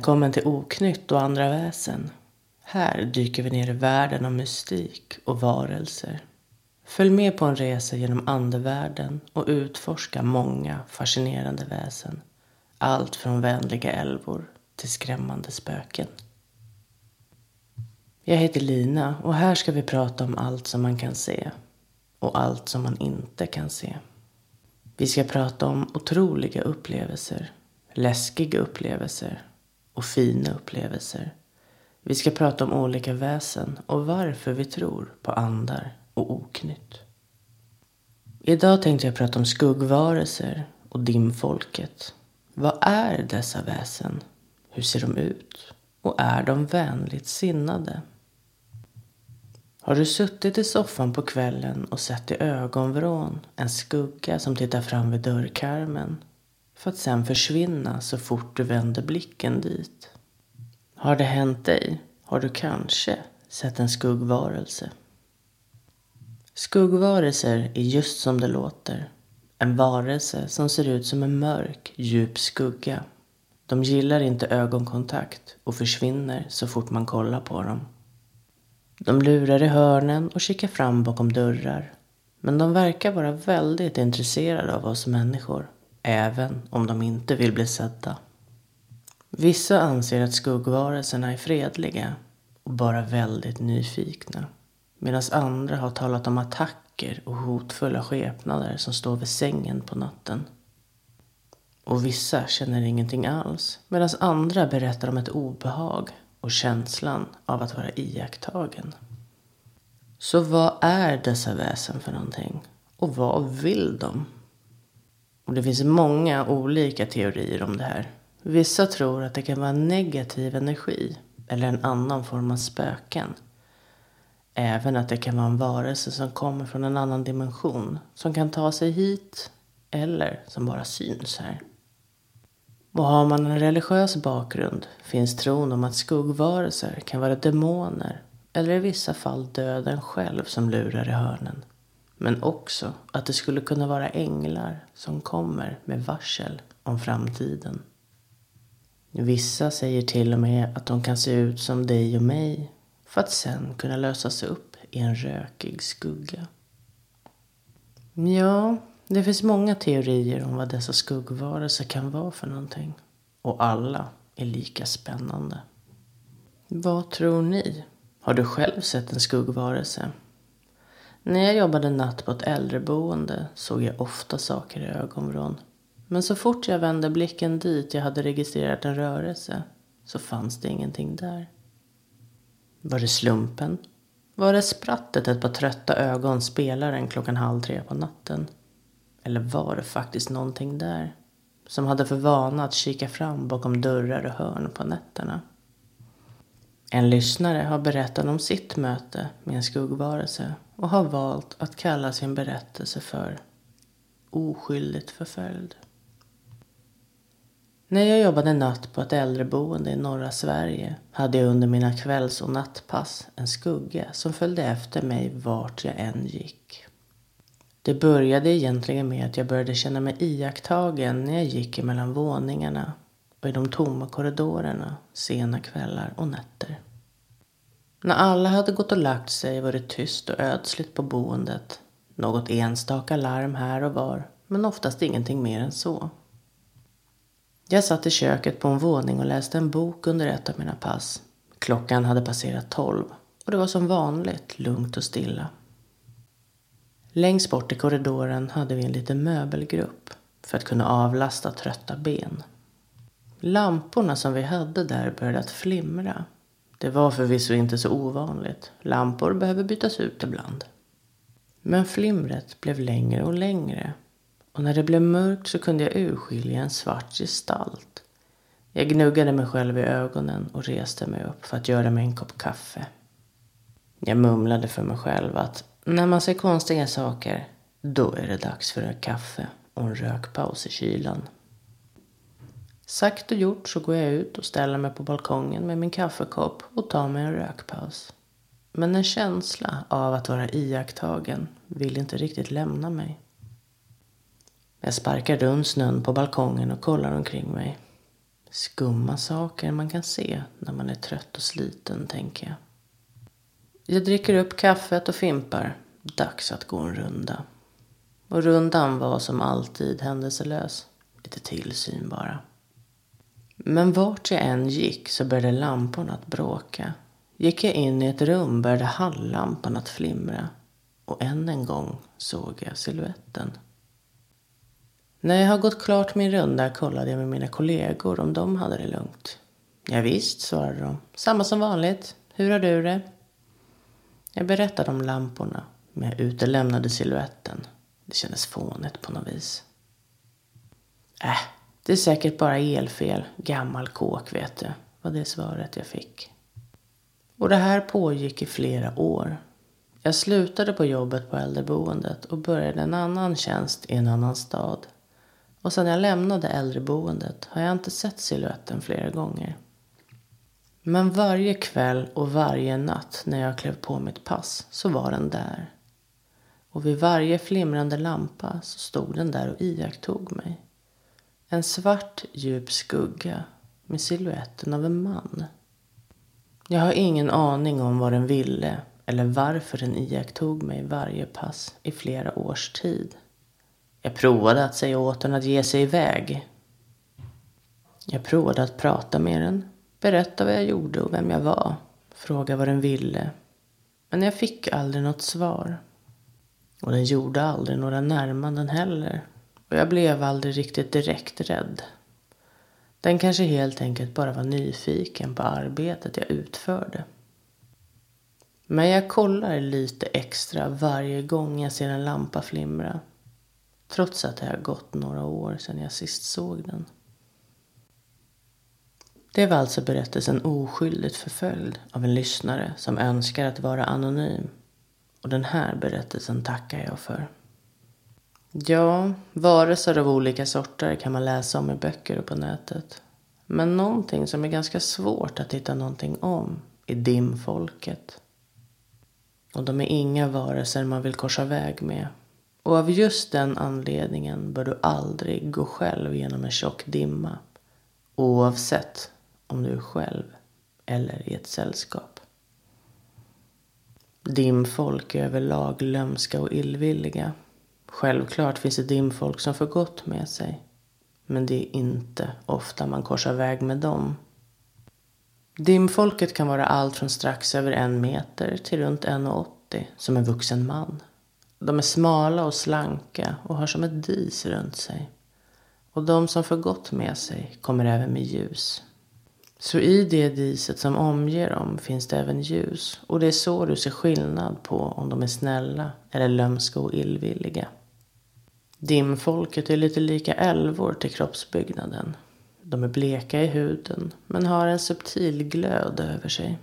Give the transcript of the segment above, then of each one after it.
Välkommen till Oknytt och andra väsen. Här dyker vi ner i världen av mystik och varelser. Följ med på en resa genom andevärlden och utforska många fascinerande väsen. Allt från vänliga älvor till skrämmande spöken. Jag heter Lina och här ska vi prata om allt som man kan se och allt som man inte kan se. Vi ska prata om otroliga upplevelser, läskiga upplevelser och fina upplevelser. Vi ska prata om olika väsen och varför vi tror på andar och oknytt. Idag tänkte jag prata om skuggvarelser och dimfolket. Vad är dessa väsen? Hur ser de ut? Och är de vänligt sinnade? Har du suttit i soffan på kvällen och sett i ögonvrån en skugga som tittar fram vid dörrkarmen för att sen försvinna så fort du vänder blicken dit? Har det hänt dig? Har du kanske sett en skuggvarelse? Skuggvarelser är just som det låter. En varelse som ser ut som en mörk, djup skugga. De gillar inte ögonkontakt och försvinner så fort man kollar på dem. De lurar i hörnen och kikar fram bakom dörrar. Men de verkar vara väldigt intresserade av oss människor, även om de inte vill bli sedda. Vissa anser att skuggvarelserna är fredliga och bara väldigt nyfikna. Medan andra har talat om attacker och hotfulla skepnader som står vid sängen på natten. Och vissa känner ingenting alls, medan andra berättar om ett obehag och känslan av att vara iakttagen. Så vad är dessa väsen för någonting? Och vad vill de? Och det finns många olika teorier om det här. Vissa tror att det kan vara negativ energi eller en annan form av spöken. Även att det kan vara en varelse som kommer från en annan dimension som kan ta sig hit eller som bara syns här. Och har man en religiös bakgrund finns tron om att skuggvarelser kan vara demoner eller i vissa fall döden själv som lurar i hörnen. Men också att det skulle kunna vara änglar som kommer med varsel om framtiden. Vissa säger till och med att de kan se ut som dig och mig för att sen kunna lösas upp i en rökig skugga. Ja, det finns många teorier om vad dessa skuggvarelser kan vara för någonting. Och alla är lika spännande. Vad tror ni? Har du själv sett en skuggvarelse? När jag jobbade natt på ett äldreboende såg jag ofta saker i ögonvrån. Men så fort jag vände blicken dit jag hade registrerat en rörelse så fanns det ingenting där. Var det slumpen? Var det sprattet ett par trötta ögon spelaren klockan halv tre på natten? Eller var det faktiskt någonting där? Som hade för vana att kika fram bakom dörrar och hörn på nätterna. En lyssnare har berättat om sitt möte med en skuggvarelse och har valt att kalla sin berättelse för Oskyldigt förföljd. När jag jobbade natt på ett äldreboende i norra Sverige hade jag under mina kvälls och nattpass en skugga som följde efter mig vart jag än gick. Det började egentligen med att jag började känna mig iakttagen när jag gick mellan våningarna och i de tomma korridorerna sena kvällar och nätter. När alla hade gått och lagt sig var det tyst och ödsligt på boendet. Något enstaka larm här och var, men oftast ingenting mer än så. Jag satt i köket på en våning och läste en bok under ett av mina pass. Klockan hade passerat tolv och det var som vanligt lugnt och stilla. Längst bort i korridoren hade vi en liten möbelgrupp för att kunna avlasta trötta ben. Lamporna som vi hade där började att flimra. Det var förvisso inte så ovanligt. Lampor behöver bytas ut ibland. Men flimret blev längre och längre. Och när det blev mörkt så kunde jag urskilja en svart gestalt. Jag gnuggade mig själv i ögonen och reste mig upp för att göra mig en kopp kaffe. Jag mumlade för mig själv att när man ser konstiga saker, då är det dags för en kaffe och en rökpaus i kylan. Sagt och gjort så går jag ut och ställer mig på balkongen med min kaffekopp och tar mig en rökpaus. Men en känsla av att vara iakttagen vill inte riktigt lämna mig. Jag sparkar runt snön på balkongen och kollar omkring mig. Skumma saker man kan se när man är trött och sliten, tänker jag. Jag dricker upp kaffet och fimpar. Dags att gå en runda. Och rundan var som alltid händelselös. Lite tillsyn bara. Men vart jag än gick så började lamporna att bråka. Gick jag in i ett rum började hallampan att flimra. Och än en gång såg jag siluetten. När jag har gått klart min runda kollade jag med mina kollegor om de hade det lugnt. Ja, visst, svarade de. Samma som vanligt. Hur har du det? Jag berättade om lamporna, men jag utelämnade siluetten. Det kändes fånigt på något vis. Äh, det är säkert bara elfel. Gammal kåk, vet du. Var det svaret jag fick. Och det här pågick i flera år. Jag slutade på jobbet på äldreboendet och började en annan tjänst i en annan stad. Och sedan jag lämnade äldreboendet har jag inte sett siluetten flera gånger. Men varje kväll och varje natt när jag klev på mitt pass så var den där. Och vid varje flimrande lampa så stod den där och iakttog mig. En svart djup skugga med siluetten av en man. Jag har ingen aning om vad den ville eller varför den iakttog mig varje pass i flera års tid. Jag provade att säga åt den att ge sig iväg. Jag provade att prata med den, berätta vad jag gjorde och vem jag var, fråga vad den ville. Men jag fick aldrig något svar. Och den gjorde aldrig några närmanden heller. Och jag blev aldrig riktigt direkt rädd. Den kanske helt enkelt bara var nyfiken på arbetet jag utförde. Men jag kollar lite extra varje gång jag ser en lampa flimra. Trots att det har gått några år sedan jag sist såg den. Det var alltså berättelsen Oskyldigt förföljd av en lyssnare som önskar att vara anonym. Och den här berättelsen tackar jag för. Ja, varelser av olika sorter kan man läsa om i böcker och på nätet. Men någonting som är ganska svårt att hitta någonting om är dimfolket. Och de är inga varelser man vill korsa väg med. Och av just den anledningen bör du aldrig gå själv genom en tjock dimma. Oavsett om du är själv eller i ett sällskap. Dimfolk är överlag lömska och illvilliga. Självklart finns det dimfolk som får gott med sig. Men det är inte ofta man korsar väg med dem. Dimfolket kan vara allt från strax över en meter till runt 1,80 som en vuxen man. De är smala och slanka och har som ett dis runt sig. Och de som får gott med sig kommer även med ljus. Så i det diset som omger dem finns det även ljus och det är så du ser skillnad på om de är snälla eller lömska och illvilliga. Dimfolket är lite lika älvor till kroppsbyggnaden. De är bleka i huden men har en subtil glöd över sig.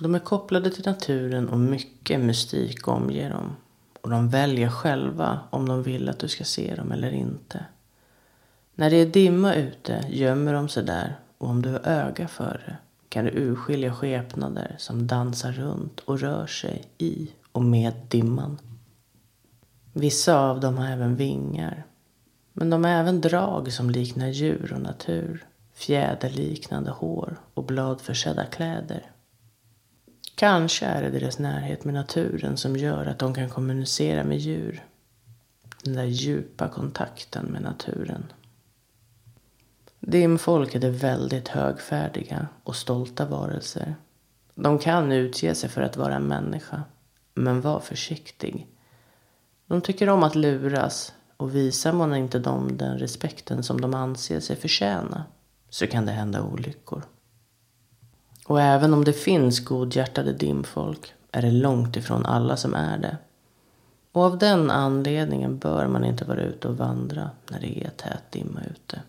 De är kopplade till naturen och mycket mystik omger dem. Och de väljer själva om de vill att du ska se dem eller inte. När det är dimma ute gömmer de sig där och om du har öga för det kan du urskilja skepnader som dansar runt och rör sig i och med dimman. Vissa av dem har även vingar. Men de har även drag som liknar djur och natur. Fjäderliknande hår och bladförsedda kläder. Kanske är det deras närhet med naturen som gör att de kan kommunicera med djur. Den där djupa kontakten med naturen. Dimfolket är väldigt högfärdiga och stolta varelser. De kan utge sig för att vara en människa, men var försiktig. De tycker om att luras och visar man inte dem den respekten som de anser sig förtjäna så kan det hända olyckor. Och även om det finns godhjärtade dimfolk är det långt ifrån alla som är det. Och av den anledningen bör man inte vara ute och vandra när det är tät dimma ute.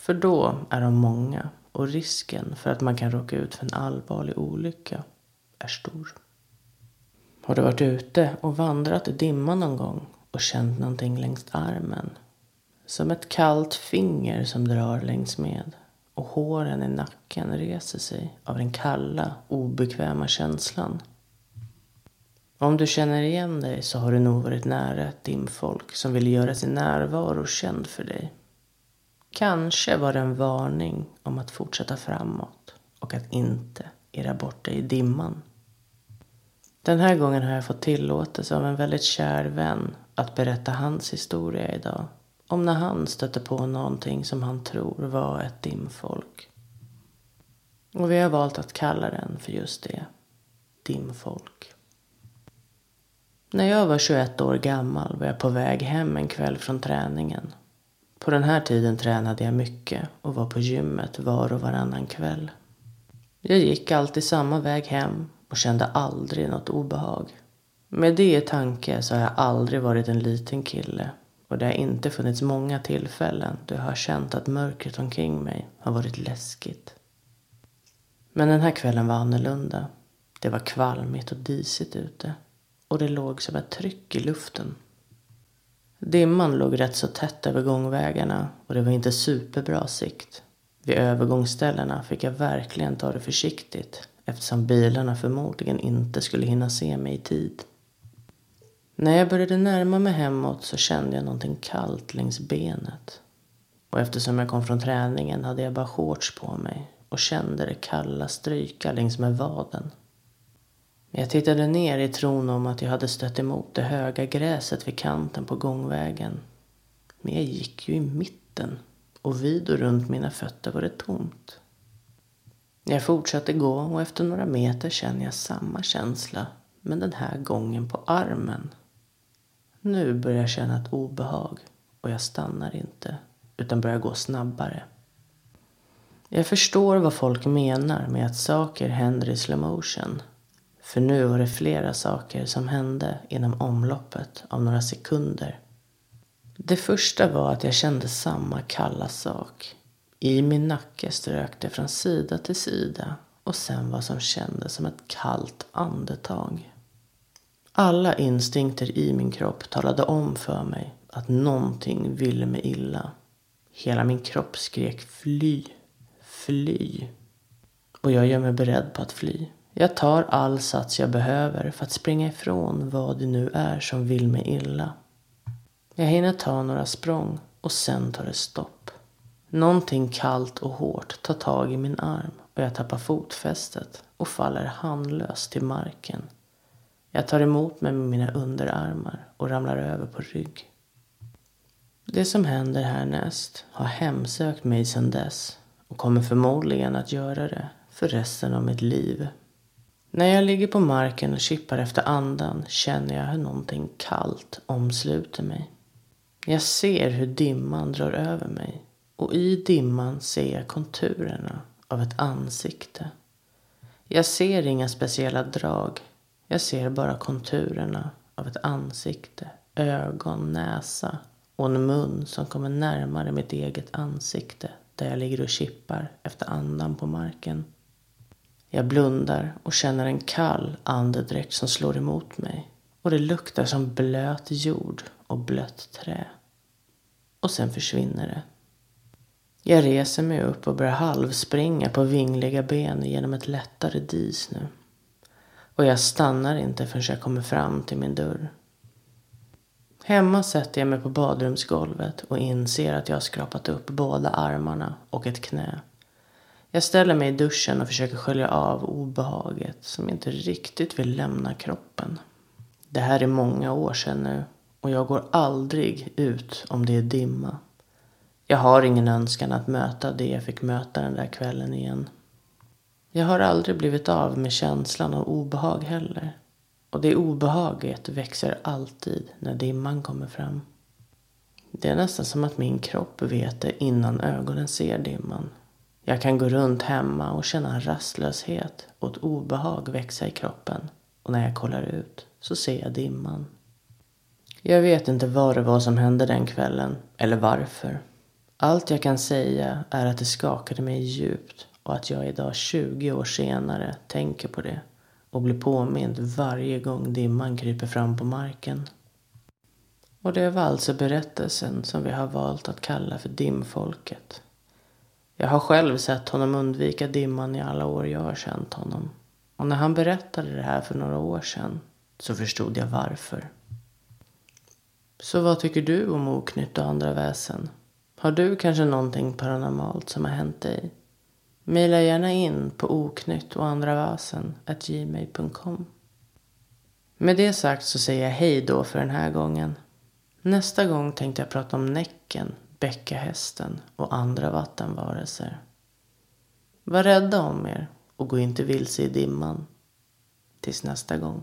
För då är de många och risken för att man kan råka ut för en allvarlig olycka är stor. Har du varit ute och vandrat i dimman någon gång och känt någonting längs armen? Som ett kallt finger som drar längs med och håren i nacken reser sig av den kalla, obekväma känslan. Om du känner igen dig så har du nog varit nära ett dimfolk som vill göra sin närvaro känd för dig. Kanske var det en varning om att fortsätta framåt och att inte irra bort dig i dimman. Den här gången har jag fått tillåtelse av en väldigt kär vän att berätta hans historia idag. Om när han stötte på någonting som han tror var ett dimfolk. Och vi har valt att kalla den för just det. Dimfolk. När jag var 21 år gammal var jag på väg hem en kväll från träningen. På den här tiden tränade jag mycket och var på gymmet var och varannan kväll. Jag gick alltid samma väg hem och kände aldrig något obehag. Med det i tanke så har jag aldrig varit en liten kille och det har inte funnits många tillfällen då jag har känt att mörkret omkring mig har varit läskigt. Men den här kvällen var annorlunda. Det var kvalmigt och disigt ute och det låg som ett tryck i luften. Dimman låg rätt så tätt över gångvägarna och det var inte superbra sikt. Vid övergångsställena fick jag verkligen ta det försiktigt eftersom bilarna förmodligen inte skulle hinna se mig i tid. När jag började närma mig hemåt så kände jag någonting kallt längs benet. Och eftersom jag kom från träningen hade jag bara shorts på mig och kände det kalla stryka längs med vaden. Jag tittade ner i tron om att jag hade stött emot det höga gräset vid kanten på gångvägen. Men jag gick ju i mitten och vid och runt mina fötter var det tomt. Jag fortsatte gå och efter några meter känner jag samma känsla men den här gången på armen. Nu börjar jag känna ett obehag och jag stannar inte utan börjar gå snabbare. Jag förstår vad folk menar med att saker händer i slow motion. För nu var det flera saker som hände inom omloppet av några sekunder. Det första var att jag kände samma kalla sak. I min nacke strök det från sida till sida och sen vad som kändes som ett kallt andetag. Alla instinkter i min kropp talade om för mig att någonting ville mig illa. Hela min kropp skrek fly, fly. Och jag gör mig beredd på att fly. Jag tar all sats jag behöver för att springa ifrån vad det nu är som vill mig illa. Jag hinner ta några språng och sen tar det stopp. Någonting kallt och hårt tar tag i min arm och jag tappar fotfästet och faller handlöst till marken. Jag tar emot mig med mina underarmar och ramlar över på rygg. Det som händer härnäst har hemsökt mig sedan dess och kommer förmodligen att göra det för resten av mitt liv. När jag ligger på marken och kippar efter andan känner jag hur någonting kallt omsluter mig. Jag ser hur dimman drar över mig och i dimman ser jag konturerna av ett ansikte. Jag ser inga speciella drag. Jag ser bara konturerna av ett ansikte, ögon, näsa och en mun som kommer närmare mitt eget ansikte där jag ligger och kippar efter andan på marken. Jag blundar och känner en kall andedräkt som slår emot mig. Och det luktar som blöt jord och blött trä. Och sen försvinner det. Jag reser mig upp och börjar halvspringa på vingliga ben genom ett lättare dis nu. Och jag stannar inte förrän jag kommer fram till min dörr. Hemma sätter jag mig på badrumsgolvet och inser att jag har skrapat upp båda armarna och ett knä. Jag ställer mig i duschen och försöker skölja av obehaget som inte riktigt vill lämna kroppen. Det här är många år sedan nu och jag går aldrig ut om det är dimma. Jag har ingen önskan att möta det jag fick möta den där kvällen igen. Jag har aldrig blivit av med känslan av obehag heller. Och det obehaget växer alltid när dimman kommer fram. Det är nästan som att min kropp vet det innan ögonen ser dimman. Jag kan gå runt hemma och känna en rastlöshet och ett obehag växa i kroppen. Och när jag kollar ut så ser jag dimman. Jag vet inte vad det var som hände den kvällen, eller varför. Allt jag kan säga är att det skakade mig djupt och att jag idag 20 år senare tänker på det och blir påmind varje gång dimman kryper fram på marken. Och det var alltså berättelsen som vi har valt att kalla för dimfolket. Jag har själv sett honom undvika dimman i alla år jag har känt honom. Och när han berättade det här för några år sedan så förstod jag varför. Så vad tycker du om oknytt och andra väsen? Har du kanske någonting paranormalt som har hänt dig? Maila gärna in på oknytt och andra vasen gmail.com. Med det sagt så säger jag hej då för den här gången. Nästa gång tänkte jag prata om Näcken, bäckahästen och andra vattenvarelser. Var rädda om er och gå inte vilse i dimman. Tills nästa gång.